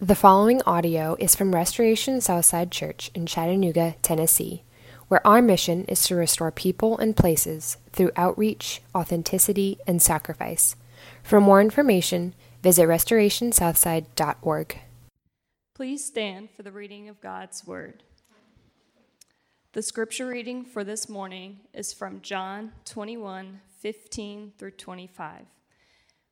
The following audio is from Restoration Southside Church in Chattanooga, Tennessee, where our mission is to restore people and places through outreach, authenticity, and sacrifice. For more information, visit restorationsouthside.org. Please stand for the reading of God's Word. The scripture reading for this morning is from John 21 15 through 25.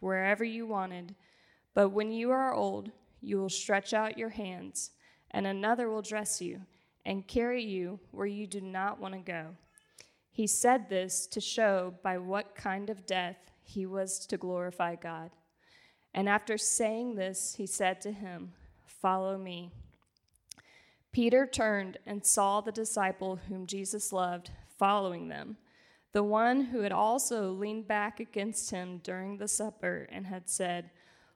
wherever you wanted. But when you are old, you will stretch out your hands, and another will dress you and carry you where you do not want to go. He said this to show by what kind of death he was to glorify God. And after saying this, he said to him, Follow me. Peter turned and saw the disciple whom Jesus loved following them, the one who had also leaned back against him during the supper and had said,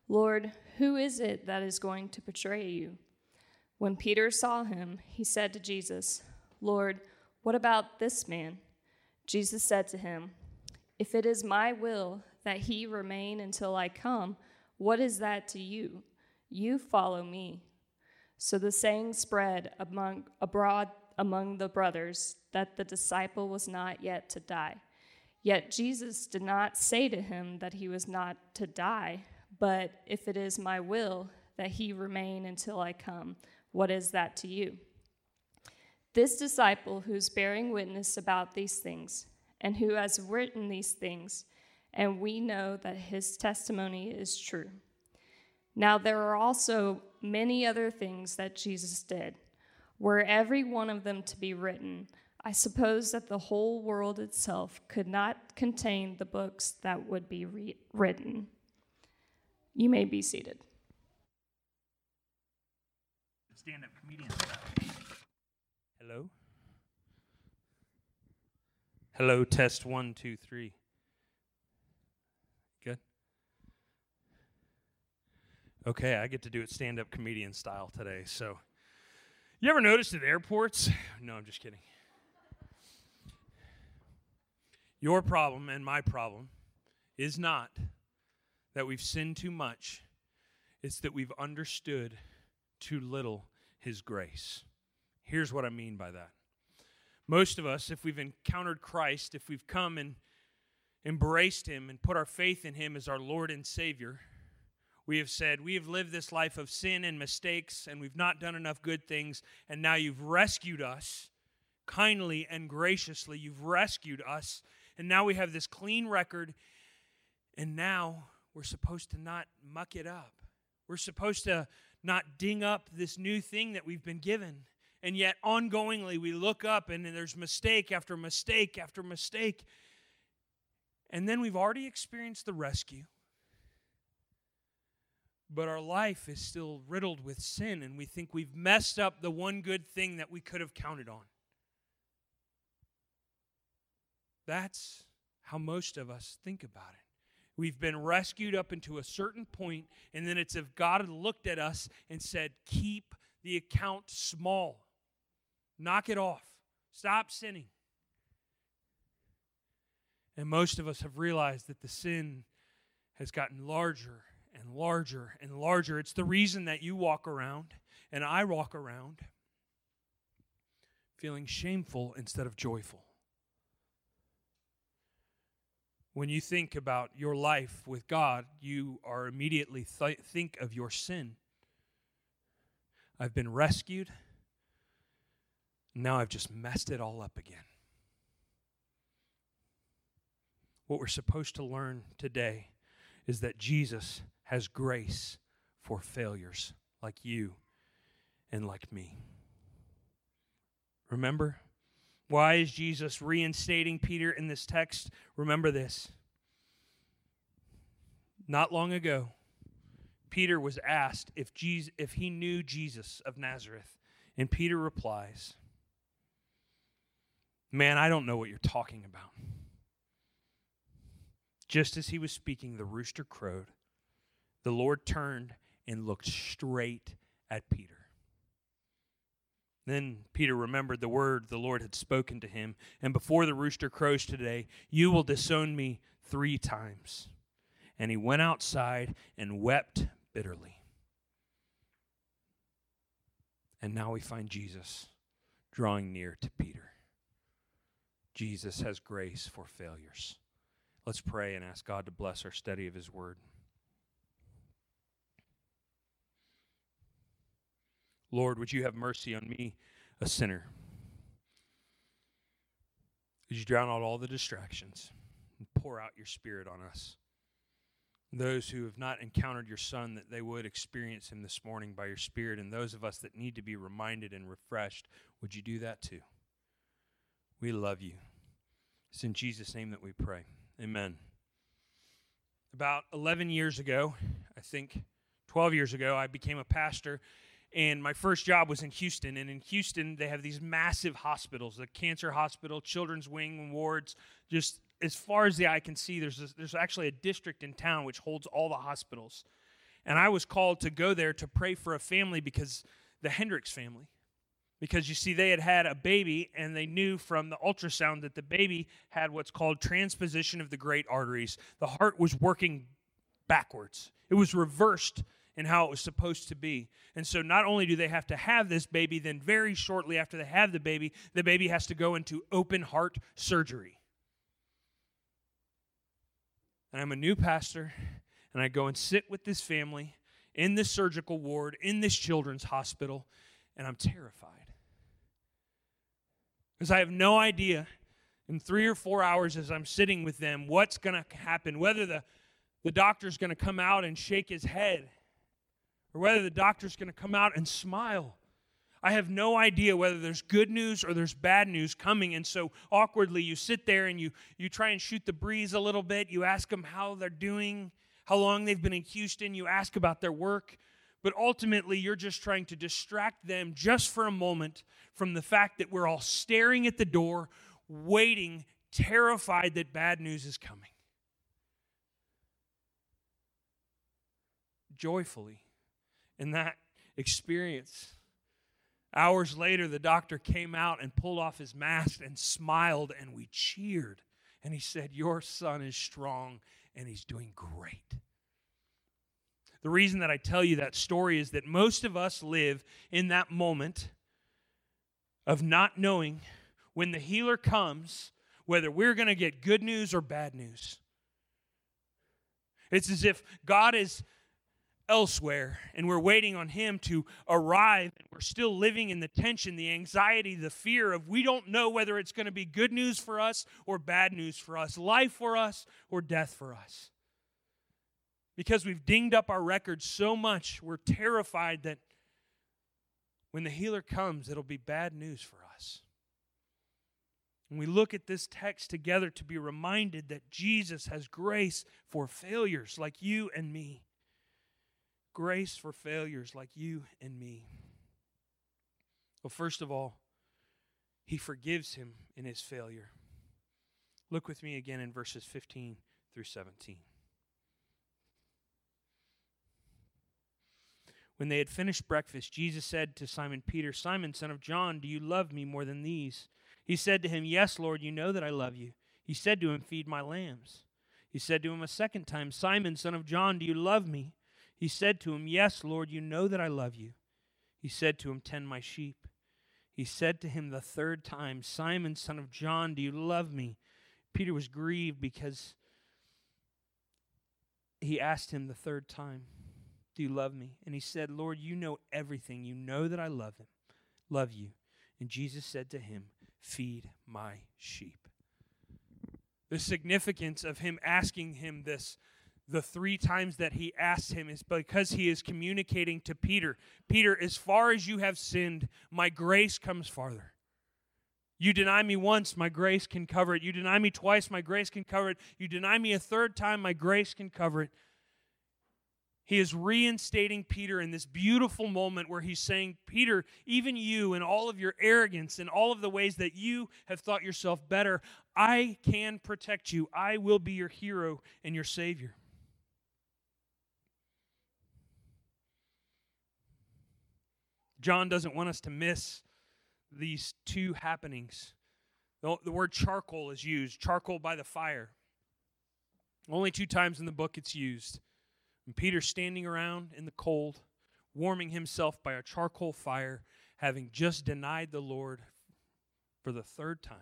Lord, who is it that is going to betray you? When Peter saw him, he said to Jesus, Lord, what about this man? Jesus said to him, If it is my will that he remain until I come, what is that to you? You follow me. So the saying spread among, abroad among the brothers that the disciple was not yet to die. Yet Jesus did not say to him that he was not to die, but if it is my will that he remain until I come, what is that to you? This disciple who's bearing witness about these things, and who has written these things, and we know that his testimony is true. Now, there are also many other things that Jesus did. Were every one of them to be written, I suppose that the whole world itself could not contain the books that would be re- written. You may be seated. Stand up comedian style. Hello? Hello, test one, two, three. Good? Okay, I get to do it stand up comedian style today. So, you ever noticed at airports? No, I'm just kidding. Your problem and my problem is not that we've sinned too much, it's that we've understood too little His grace. Here's what I mean by that. Most of us, if we've encountered Christ, if we've come and embraced Him and put our faith in Him as our Lord and Savior, we have said, We have lived this life of sin and mistakes, and we've not done enough good things, and now you've rescued us kindly and graciously. You've rescued us, and now we have this clean record, and now we're supposed to not muck it up. We're supposed to not ding up this new thing that we've been given. And yet, ongoingly, we look up and there's mistake after mistake after mistake. And then we've already experienced the rescue. But our life is still riddled with sin, and we think we've messed up the one good thing that we could have counted on. That's how most of us think about it. We've been rescued up into a certain point, and then it's if God had looked at us and said, Keep the account small, knock it off, stop sinning. And most of us have realized that the sin has gotten larger and larger and larger. It's the reason that you walk around and I walk around feeling shameful instead of joyful. When you think about your life with God, you are immediately th- think of your sin. I've been rescued. Now I've just messed it all up again. What we're supposed to learn today is that Jesus has grace for failures like you and like me. Remember? Why is Jesus reinstating Peter in this text? Remember this. Not long ago, Peter was asked if, Jesus, if he knew Jesus of Nazareth. And Peter replies, Man, I don't know what you're talking about. Just as he was speaking, the rooster crowed. The Lord turned and looked straight at Peter. Then Peter remembered the word the Lord had spoken to him. And before the rooster crows today, you will disown me three times. And he went outside and wept bitterly. And now we find Jesus drawing near to Peter. Jesus has grace for failures. Let's pray and ask God to bless our study of his word. Lord, would you have mercy on me, a sinner? Would you drown out all the distractions and pour out your spirit on us? Those who have not encountered your Son, that they would experience him this morning by your Spirit, and those of us that need to be reminded and refreshed, would you do that too? We love you. It's in Jesus' name that we pray. Amen. About 11 years ago, I think 12 years ago, I became a pastor and my first job was in Houston. And in Houston, they have these massive hospitals the cancer hospital, children's wing wards. Just as far as the eye can see, there's, there's actually a district in town which holds all the hospitals. And I was called to go there to pray for a family because the Hendricks family. Because you see, they had had a baby, and they knew from the ultrasound that the baby had what's called transposition of the great arteries. The heart was working backwards, it was reversed and how it was supposed to be. And so not only do they have to have this baby, then very shortly after they have the baby, the baby has to go into open heart surgery. And I'm a new pastor, and I go and sit with this family in this surgical ward, in this children's hospital, and I'm terrified. Because I have no idea in three or four hours as I'm sitting with them what's going to happen, whether the, the doctor's going to come out and shake his head or whether the doctor's going to come out and smile. I have no idea whether there's good news or there's bad news coming. And so awkwardly, you sit there and you, you try and shoot the breeze a little bit. You ask them how they're doing, how long they've been in Houston. You ask about their work. But ultimately, you're just trying to distract them just for a moment from the fact that we're all staring at the door, waiting, terrified that bad news is coming. Joyfully in that experience. Hours later, the doctor came out and pulled off his mask and smiled, and we cheered. And he said, Your son is strong and he's doing great. The reason that I tell you that story is that most of us live in that moment of not knowing when the healer comes whether we're going to get good news or bad news. It's as if God is elsewhere and we're waiting on him to arrive and we're still living in the tension the anxiety the fear of we don't know whether it's going to be good news for us or bad news for us life for us or death for us. Because we've dinged up our record so much we're terrified that when the healer comes it'll be bad news for us. And we look at this text together to be reminded that Jesus has grace for failures like you and me grace for failures like you and me. Well, first of all, he forgives him in his failure. Look with me again in verses 15 through 17. When they had finished breakfast, Jesus said to Simon Peter, Simon, son of John, do you love me more than these? He said to him, Yes, Lord, you know that I love you. He said to him, Feed my lambs. He said to him a second time, Simon, son of John, do you love me? He said to him, Yes, Lord, you know that I love you. He said to him, Tend my sheep. He said to him the third time, Simon, son of John, do you love me? Peter was grieved because he asked him the third time. Do you love me? And he said, Lord, you know everything. You know that I love him, love you. And Jesus said to him, Feed my sheep. The significance of him asking him this the three times that he asks him is because he is communicating to Peter Peter, as far as you have sinned, my grace comes farther. You deny me once, my grace can cover it. You deny me twice, my grace can cover it. You deny me a third time, my grace can cover it. He is reinstating Peter in this beautiful moment where he's saying, Peter, even you and all of your arrogance and all of the ways that you have thought yourself better, I can protect you. I will be your hero and your savior. John doesn't want us to miss these two happenings. The, the word charcoal is used, charcoal by the fire. Only two times in the book it's used. And Peter standing around in the cold, warming himself by a charcoal fire, having just denied the Lord for the third time.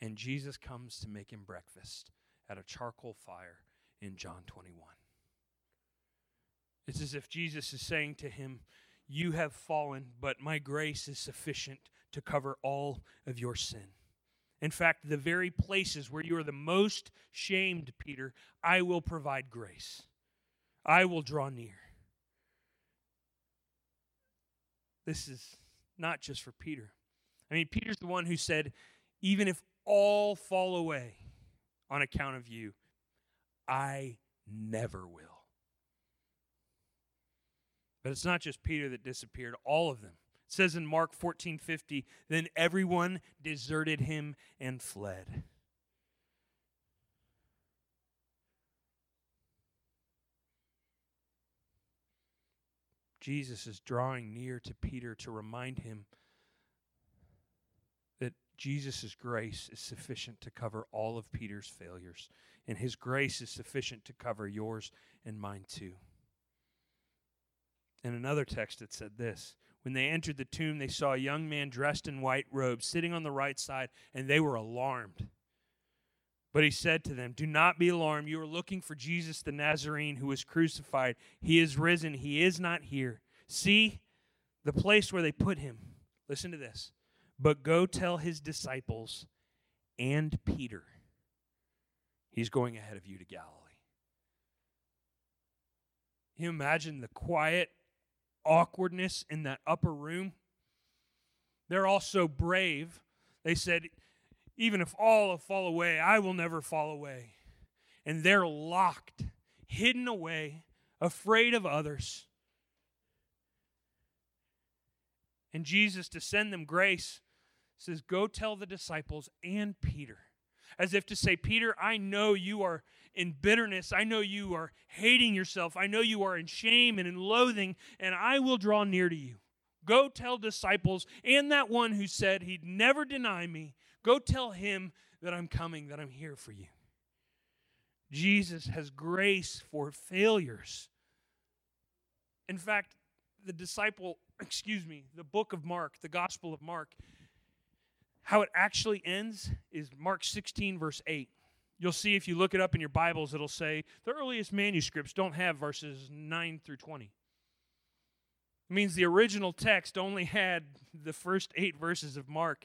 And Jesus comes to make him breakfast at a charcoal fire in John 21. It's as if Jesus is saying to him, You have fallen, but my grace is sufficient to cover all of your sin. In fact, the very places where you are the most shamed, Peter, I will provide grace. I will draw near. This is not just for Peter. I mean, Peter's the one who said, Even if all fall away on account of you, I never will. But it's not just Peter that disappeared, all of them. It says in Mark 14:50, then everyone deserted him and fled. Jesus is drawing near to Peter to remind him that Jesus' grace is sufficient to cover all of Peter's failures, and his grace is sufficient to cover yours and mine too. In another text, it said this When they entered the tomb, they saw a young man dressed in white robes sitting on the right side, and they were alarmed. But he said to them, Do not be alarmed. You are looking for Jesus the Nazarene who was crucified. He is risen. He is not here. See the place where they put him. Listen to this. But go tell his disciples and Peter, he's going ahead of you to Galilee. you imagine the quiet awkwardness in that upper room. They're all so brave. They said, Even if all fall away, I will never fall away. And they're locked, hidden away, afraid of others. And Jesus, to send them grace, says, Go tell the disciples and Peter. As if to say, Peter, I know you are in bitterness. I know you are hating yourself. I know you are in shame and in loathing, and I will draw near to you. Go tell disciples and that one who said he'd never deny me, go tell him that I'm coming, that I'm here for you. Jesus has grace for failures. In fact, the disciple, excuse me, the book of Mark, the Gospel of Mark, how it actually ends is Mark 16, verse 8. You'll see if you look it up in your Bibles, it'll say the earliest manuscripts don't have verses 9 through 20. It means the original text only had the first eight verses of Mark.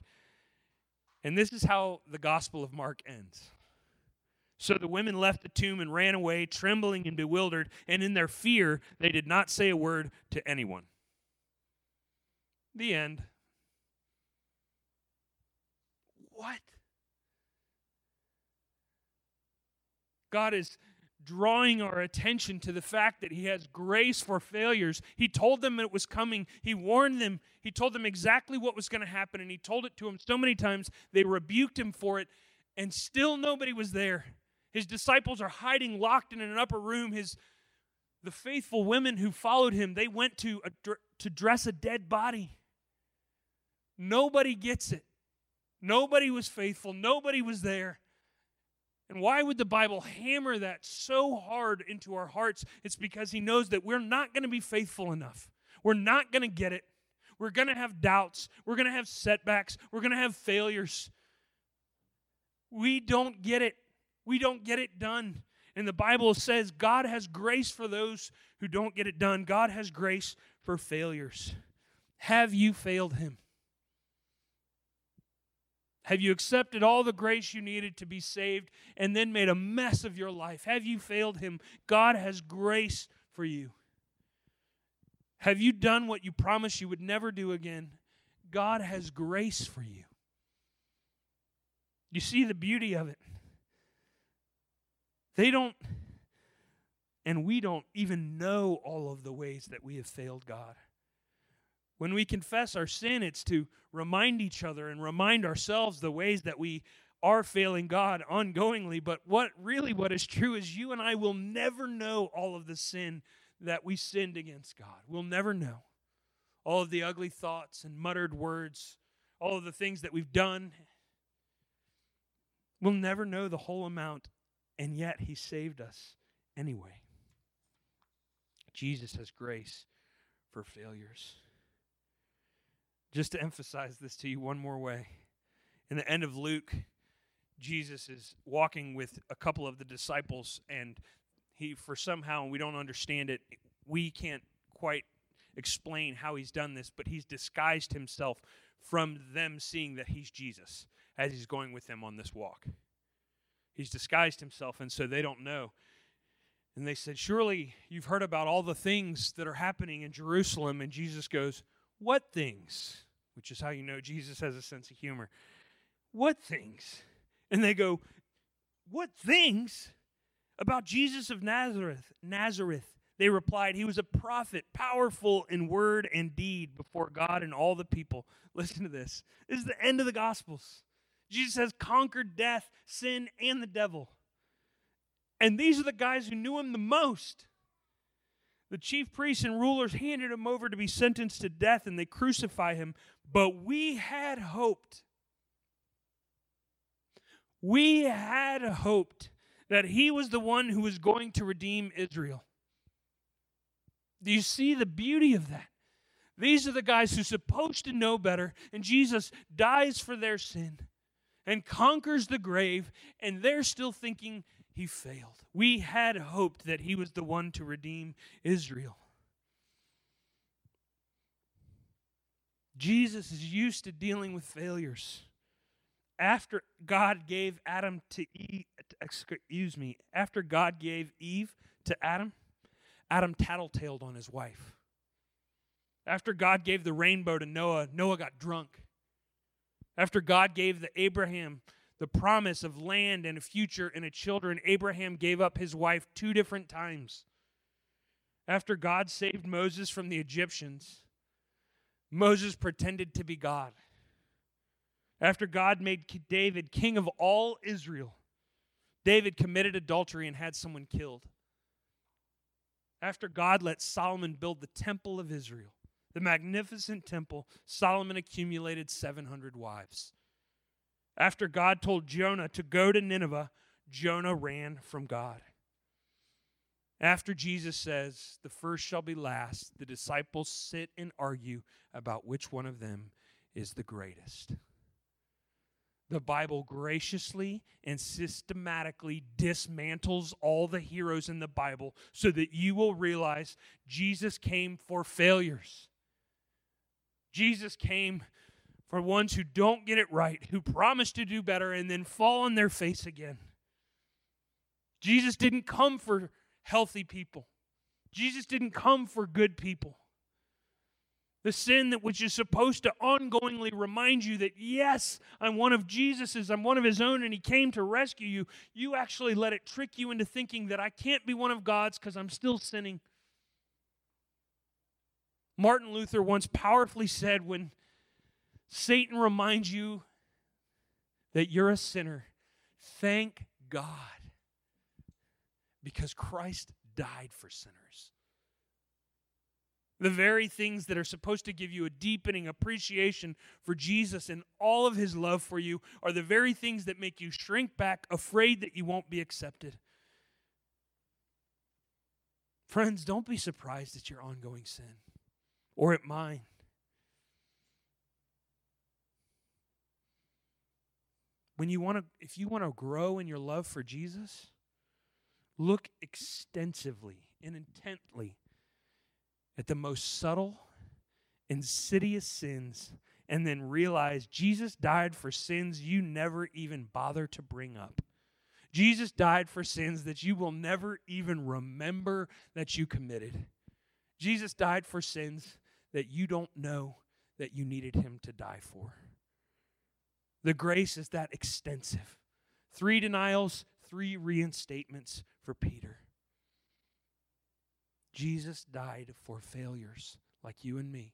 And this is how the Gospel of Mark ends. So the women left the tomb and ran away, trembling and bewildered, and in their fear, they did not say a word to anyone. The end. What? God is drawing our attention to the fact that He has grace for failures. He told them it was coming, He warned them, He told them exactly what was going to happen, and He told it to them so many times they rebuked Him for it, and still nobody was there. His disciples are hiding, locked in an upper room. His the faithful women who followed him, they went to a, to dress a dead body. Nobody gets it. Nobody was faithful. Nobody was there. And why would the Bible hammer that so hard into our hearts? It's because He knows that we're not going to be faithful enough. We're not going to get it. We're going to have doubts. We're going to have setbacks. We're going to have failures. We don't get it. We don't get it done. And the Bible says God has grace for those who don't get it done, God has grace for failures. Have you failed Him? Have you accepted all the grace you needed to be saved and then made a mess of your life? Have you failed Him? God has grace for you. Have you done what you promised you would never do again? God has grace for you. You see the beauty of it. They don't, and we don't even know all of the ways that we have failed God. When we confess our sin, it's to remind each other and remind ourselves the ways that we are failing God ongoingly. But what really what is true is you and I will never know all of the sin that we sinned against God. We'll never know. All of the ugly thoughts and muttered words, all of the things that we've done. We'll never know the whole amount, and yet He saved us anyway. Jesus has grace for failures. Just to emphasize this to you one more way. In the end of Luke, Jesus is walking with a couple of the disciples, and he, for somehow, and we don't understand it, we can't quite explain how he's done this, but he's disguised himself from them seeing that he's Jesus as he's going with them on this walk. He's disguised himself, and so they don't know. And they said, Surely you've heard about all the things that are happening in Jerusalem. And Jesus goes, what things? Which is how you know Jesus has a sense of humor. What things? And they go, What things? About Jesus of Nazareth. Nazareth. They replied, He was a prophet, powerful in word and deed before God and all the people. Listen to this. This is the end of the Gospels. Jesus has conquered death, sin, and the devil. And these are the guys who knew him the most. The chief priests and rulers handed him over to be sentenced to death and they crucify him. But we had hoped. We had hoped that he was the one who was going to redeem Israel. Do you see the beauty of that? These are the guys who're supposed to know better, and Jesus dies for their sin and conquers the grave, and they're still thinking he failed. We had hoped that he was the one to redeem Israel. Jesus is used to dealing with failures. After God gave Adam to Eve, excuse me, after God gave Eve to Adam, Adam tattletaled on his wife. After God gave the rainbow to Noah, Noah got drunk. After God gave the Abraham the promise of land and a future and a children, Abraham gave up his wife two different times. After God saved Moses from the Egyptians, Moses pretended to be God. After God made David king of all Israel, David committed adultery and had someone killed. After God let Solomon build the temple of Israel, the magnificent temple, Solomon accumulated 700 wives. After God told Jonah to go to Nineveh, Jonah ran from God. After Jesus says, The first shall be last, the disciples sit and argue about which one of them is the greatest. The Bible graciously and systematically dismantles all the heroes in the Bible so that you will realize Jesus came for failures. Jesus came for ones who don't get it right, who promise to do better and then fall on their face again. Jesus didn't come for healthy people. Jesus didn't come for good people. The sin that which is supposed to ongoingly remind you that, yes, I'm one of Jesus's, I'm one of his own, and he came to rescue you, you actually let it trick you into thinking that I can't be one of God's because I'm still sinning. Martin Luther once powerfully said when Satan reminds you that you're a sinner. Thank God because Christ died for sinners. The very things that are supposed to give you a deepening appreciation for Jesus and all of his love for you are the very things that make you shrink back, afraid that you won't be accepted. Friends, don't be surprised at your ongoing sin or at mine. When you want to if you want to grow in your love for Jesus, Look extensively and intently at the most subtle, insidious sins, and then realize Jesus died for sins you never even bother to bring up. Jesus died for sins that you will never even remember that you committed. Jesus died for sins that you don't know that you needed him to die for. The grace is that extensive. Three denials, three reinstatements for Peter. Jesus died for failures like you and me,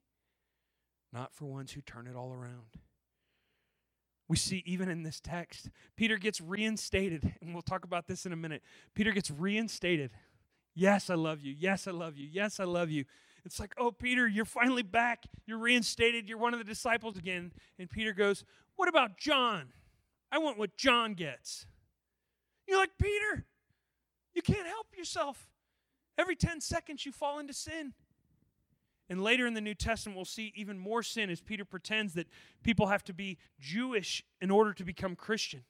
not for ones who turn it all around. We see even in this text, Peter gets reinstated, and we'll talk about this in a minute. Peter gets reinstated. Yes, I love you. Yes, I love you. Yes, I love you. It's like, oh, Peter, you're finally back. You're reinstated. You're one of the disciples again. And Peter goes, What about John? I want what John gets. You're like, Peter, you can't help yourself. Every 10 seconds, you fall into sin. And later in the New Testament, we'll see even more sin as Peter pretends that people have to be Jewish in order to become Christian.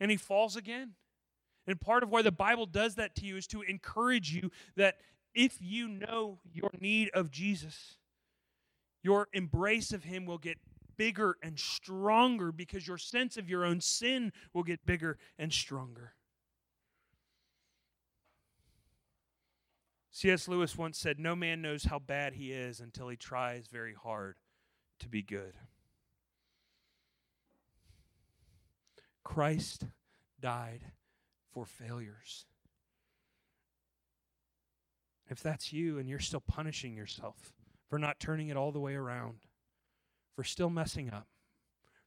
And he falls again. And part of why the Bible does that to you is to encourage you that if you know your need of Jesus, your embrace of him will get bigger and stronger because your sense of your own sin will get bigger and stronger. C.S. Lewis once said, No man knows how bad he is until he tries very hard to be good. Christ died for failures. If that's you and you're still punishing yourself for not turning it all the way around, for still messing up,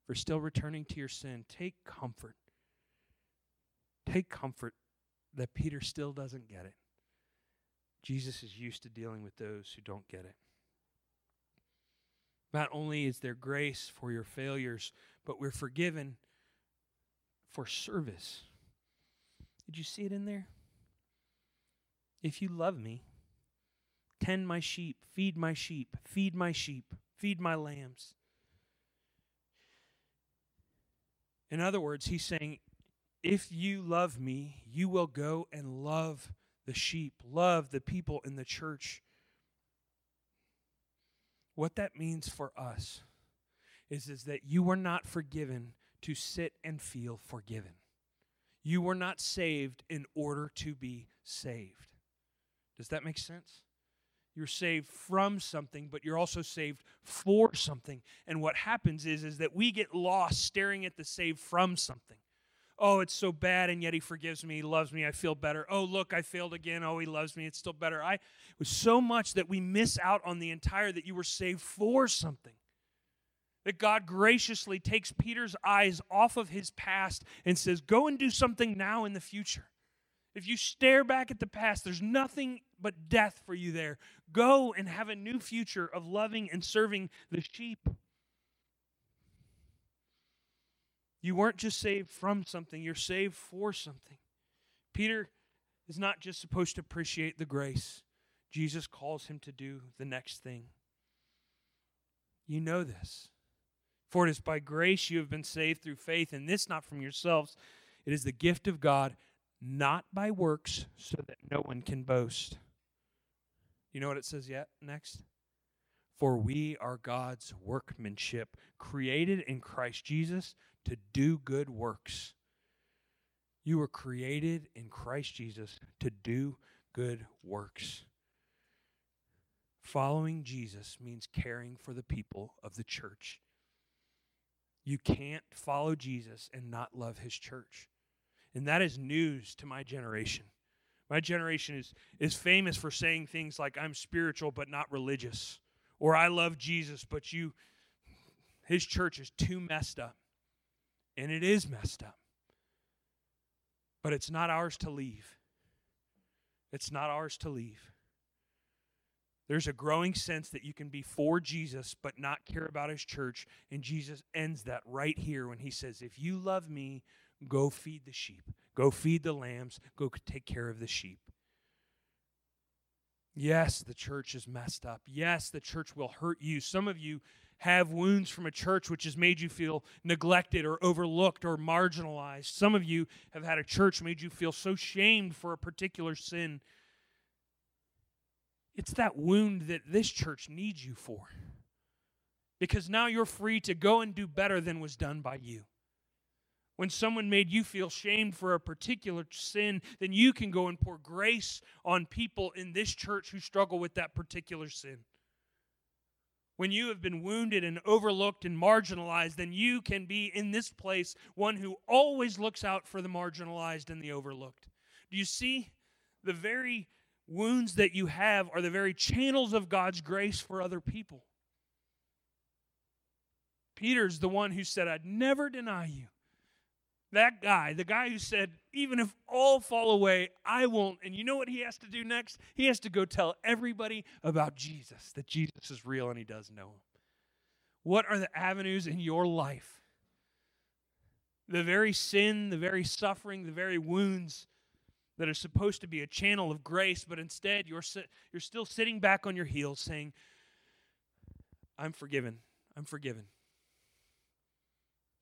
for still returning to your sin, take comfort. Take comfort that Peter still doesn't get it. Jesus is used to dealing with those who don't get it. Not only is there grace for your failures, but we're forgiven for service. Did you see it in there? If you love me, tend my sheep, feed my sheep, feed my sheep, feed my lambs. In other words, he's saying, if you love me, you will go and love the sheep, love the people in the church. What that means for us is, is that you were not forgiven to sit and feel forgiven. You were not saved in order to be saved. Does that make sense? You're saved from something, but you're also saved for something. And what happens is, is that we get lost staring at the saved from something. Oh, it's so bad, and yet he forgives me. He loves me. I feel better. Oh, look, I failed again. Oh, he loves me. It's still better. I was so much that we miss out on the entire that you were saved for something. That God graciously takes Peter's eyes off of his past and says, Go and do something now in the future. If you stare back at the past, there's nothing but death for you there. Go and have a new future of loving and serving the sheep. You weren't just saved from something, you're saved for something. Peter is not just supposed to appreciate the grace, Jesus calls him to do the next thing. You know this. For it is by grace you have been saved through faith, and this not from yourselves. It is the gift of God, not by works, so that no one can boast. You know what it says yet next? For we are God's workmanship, created in Christ Jesus to do good works. You were created in Christ Jesus to do good works. Following Jesus means caring for the people of the church. You can't follow Jesus and not love his church. And that is news to my generation. My generation is, is famous for saying things like, I'm spiritual but not religious, or I love Jesus, but you, his church is too messed up. And it is messed up. But it's not ours to leave. It's not ours to leave. There's a growing sense that you can be for Jesus but not care about his church. And Jesus ends that right here when he says, If you love me, go feed the sheep, go feed the lambs, go take care of the sheep. Yes, the church is messed up. Yes, the church will hurt you. Some of you have wounds from a church which has made you feel neglected or overlooked or marginalized. Some of you have had a church made you feel so shamed for a particular sin. It's that wound that this church needs you for. Because now you're free to go and do better than was done by you. When someone made you feel shamed for a particular sin, then you can go and pour grace on people in this church who struggle with that particular sin. When you have been wounded and overlooked and marginalized, then you can be in this place one who always looks out for the marginalized and the overlooked. Do you see? The very wounds that you have are the very channels of God's grace for other people. Peter's the one who said, I'd never deny you. That guy, the guy who said, even if all fall away, I won't. And you know what he has to do next? He has to go tell everybody about Jesus, that Jesus is real and he does know him. What are the avenues in your life? The very sin, the very suffering, the very wounds that are supposed to be a channel of grace, but instead you're, you're still sitting back on your heels saying, I'm forgiven. I'm forgiven.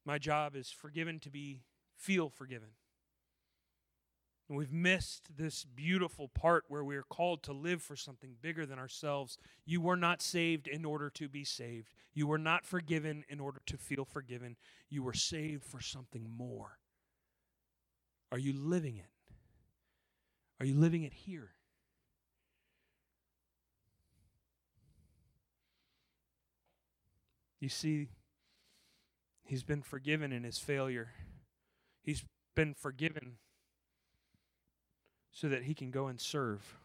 My job is forgiven to be feel forgiven. And we've missed this beautiful part where we are called to live for something bigger than ourselves. You were not saved in order to be saved. You were not forgiven in order to feel forgiven. You were saved for something more. Are you living it? Are you living it here? You see, he's been forgiven in his failure. He's been forgiven so that he can go and serve.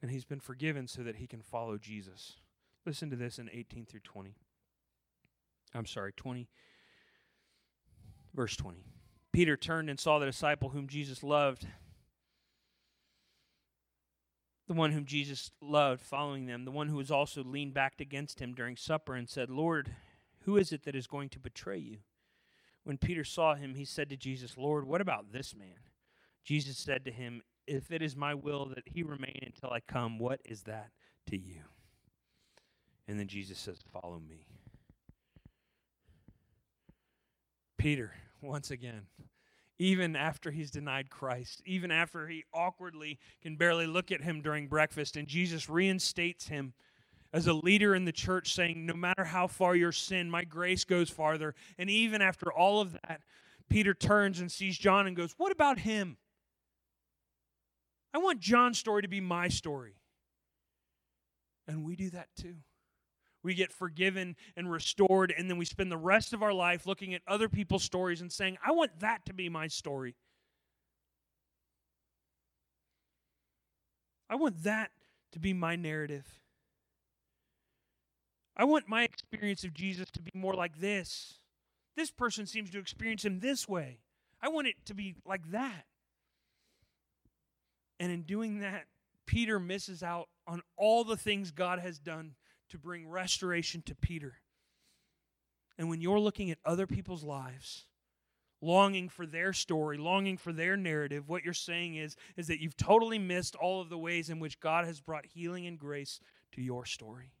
And he's been forgiven so that he can follow Jesus. Listen to this in 18 through 20. I'm sorry, 20. Verse 20. Peter turned and saw the disciple whom Jesus loved, the one whom Jesus loved, following them, the one who was also leaned back against him during supper, and said, Lord, who is it that is going to betray you? When Peter saw him, he said to Jesus, Lord, what about this man? Jesus said to him, If it is my will that he remain until I come, what is that to you? And then Jesus says, Follow me. Peter, once again, even after he's denied Christ, even after he awkwardly can barely look at him during breakfast, and Jesus reinstates him as a leader in the church saying, No matter how far your sin, my grace goes farther. And even after all of that, Peter turns and sees John and goes, What about him? I want John's story to be my story. And we do that too. We get forgiven and restored, and then we spend the rest of our life looking at other people's stories and saying, I want that to be my story. I want that to be my narrative. I want my experience of Jesus to be more like this. This person seems to experience him this way. I want it to be like that. And in doing that, Peter misses out on all the things God has done to bring restoration to Peter. And when you're looking at other people's lives, longing for their story, longing for their narrative, what you're saying is, is that you've totally missed all of the ways in which God has brought healing and grace to your story.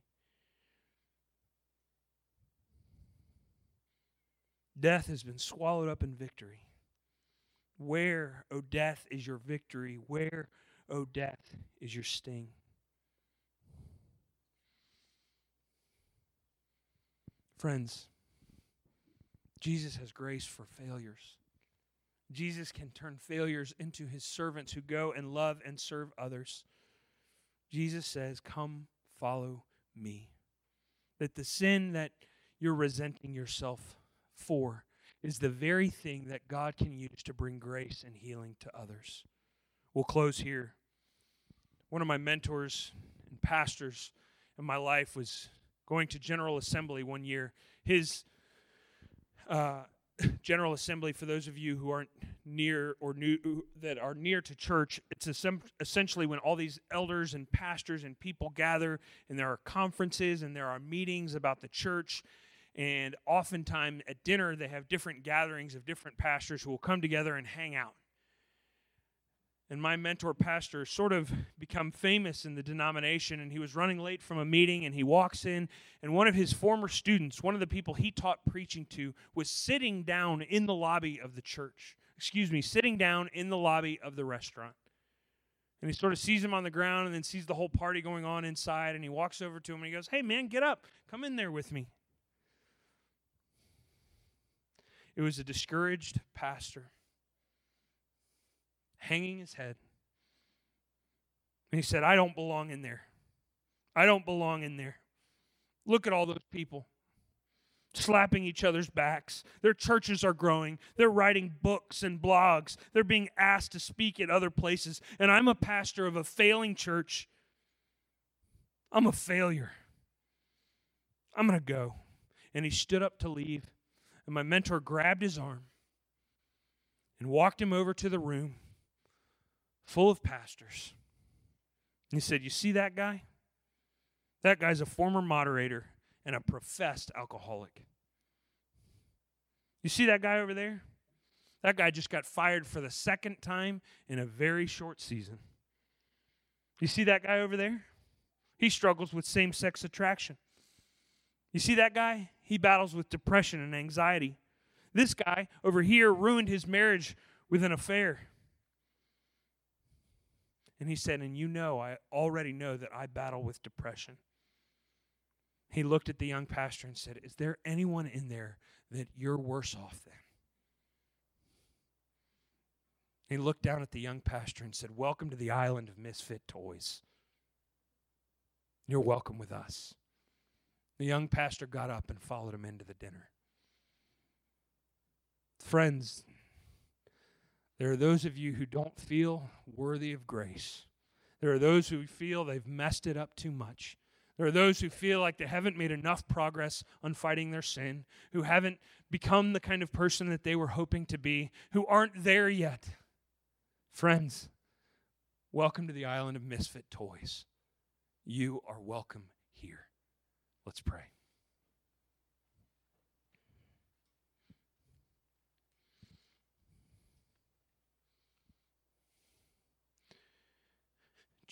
Death has been swallowed up in victory. Where, O oh death, is your victory? Where, O oh death, is your sting? Friends, Jesus has grace for failures. Jesus can turn failures into his servants who go and love and serve others. Jesus says, Come, follow me. That the sin that you're resenting yourself for is the very thing that God can use to bring grace and healing to others. We'll close here. One of my mentors and pastors in my life was going to General Assembly one year. His uh, General Assembly, for those of you who aren't near or new that are near to church, it's essentially when all these elders and pastors and people gather, and there are conferences and there are meetings about the church and oftentimes at dinner, they have different gatherings of different pastors who will come together and hang out. and my mentor pastor sort of become famous in the denomination and he was running late from a meeting and he walks in and one of his former students one of the people he taught preaching to was sitting down in the lobby of the church. Excuse me sitting down in the lobby of the restaurant. And he sort of sees him on the ground and then sees the whole party going on inside and he walks over to him and he goes hey man get up. Come in there with me it was a discouraged pastor hanging his head. And he said, I don't belong in there. I don't belong in there. Look at all those people slapping each other's backs. Their churches are growing. They're writing books and blogs. They're being asked to speak at other places. And I'm a pastor of a failing church. I'm a failure. I'm going to go. And he stood up to leave. And my mentor grabbed his arm and walked him over to the room full of pastors. And he said, You see that guy? That guy's a former moderator and a professed alcoholic. You see that guy over there? That guy just got fired for the second time in a very short season. You see that guy over there? He struggles with same sex attraction. You see that guy? He battles with depression and anxiety. This guy over here ruined his marriage with an affair. And he said, And you know, I already know that I battle with depression. He looked at the young pastor and said, Is there anyone in there that you're worse off than? He looked down at the young pastor and said, Welcome to the island of misfit toys. You're welcome with us. The young pastor got up and followed him into the dinner. Friends, there are those of you who don't feel worthy of grace. There are those who feel they've messed it up too much. There are those who feel like they haven't made enough progress on fighting their sin, who haven't become the kind of person that they were hoping to be, who aren't there yet. Friends, welcome to the island of misfit toys. You are welcome here. Let's pray.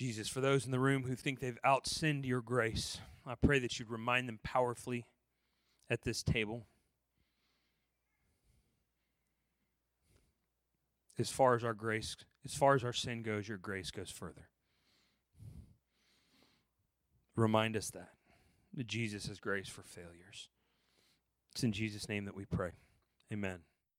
Jesus, for those in the room who think they've outsinned your grace, I pray that you'd remind them powerfully at this table. As far as our grace, as far as our sin goes, your grace goes further. Remind us that, Jesus grace for failures. It's in Jesus' name that we pray. Amen.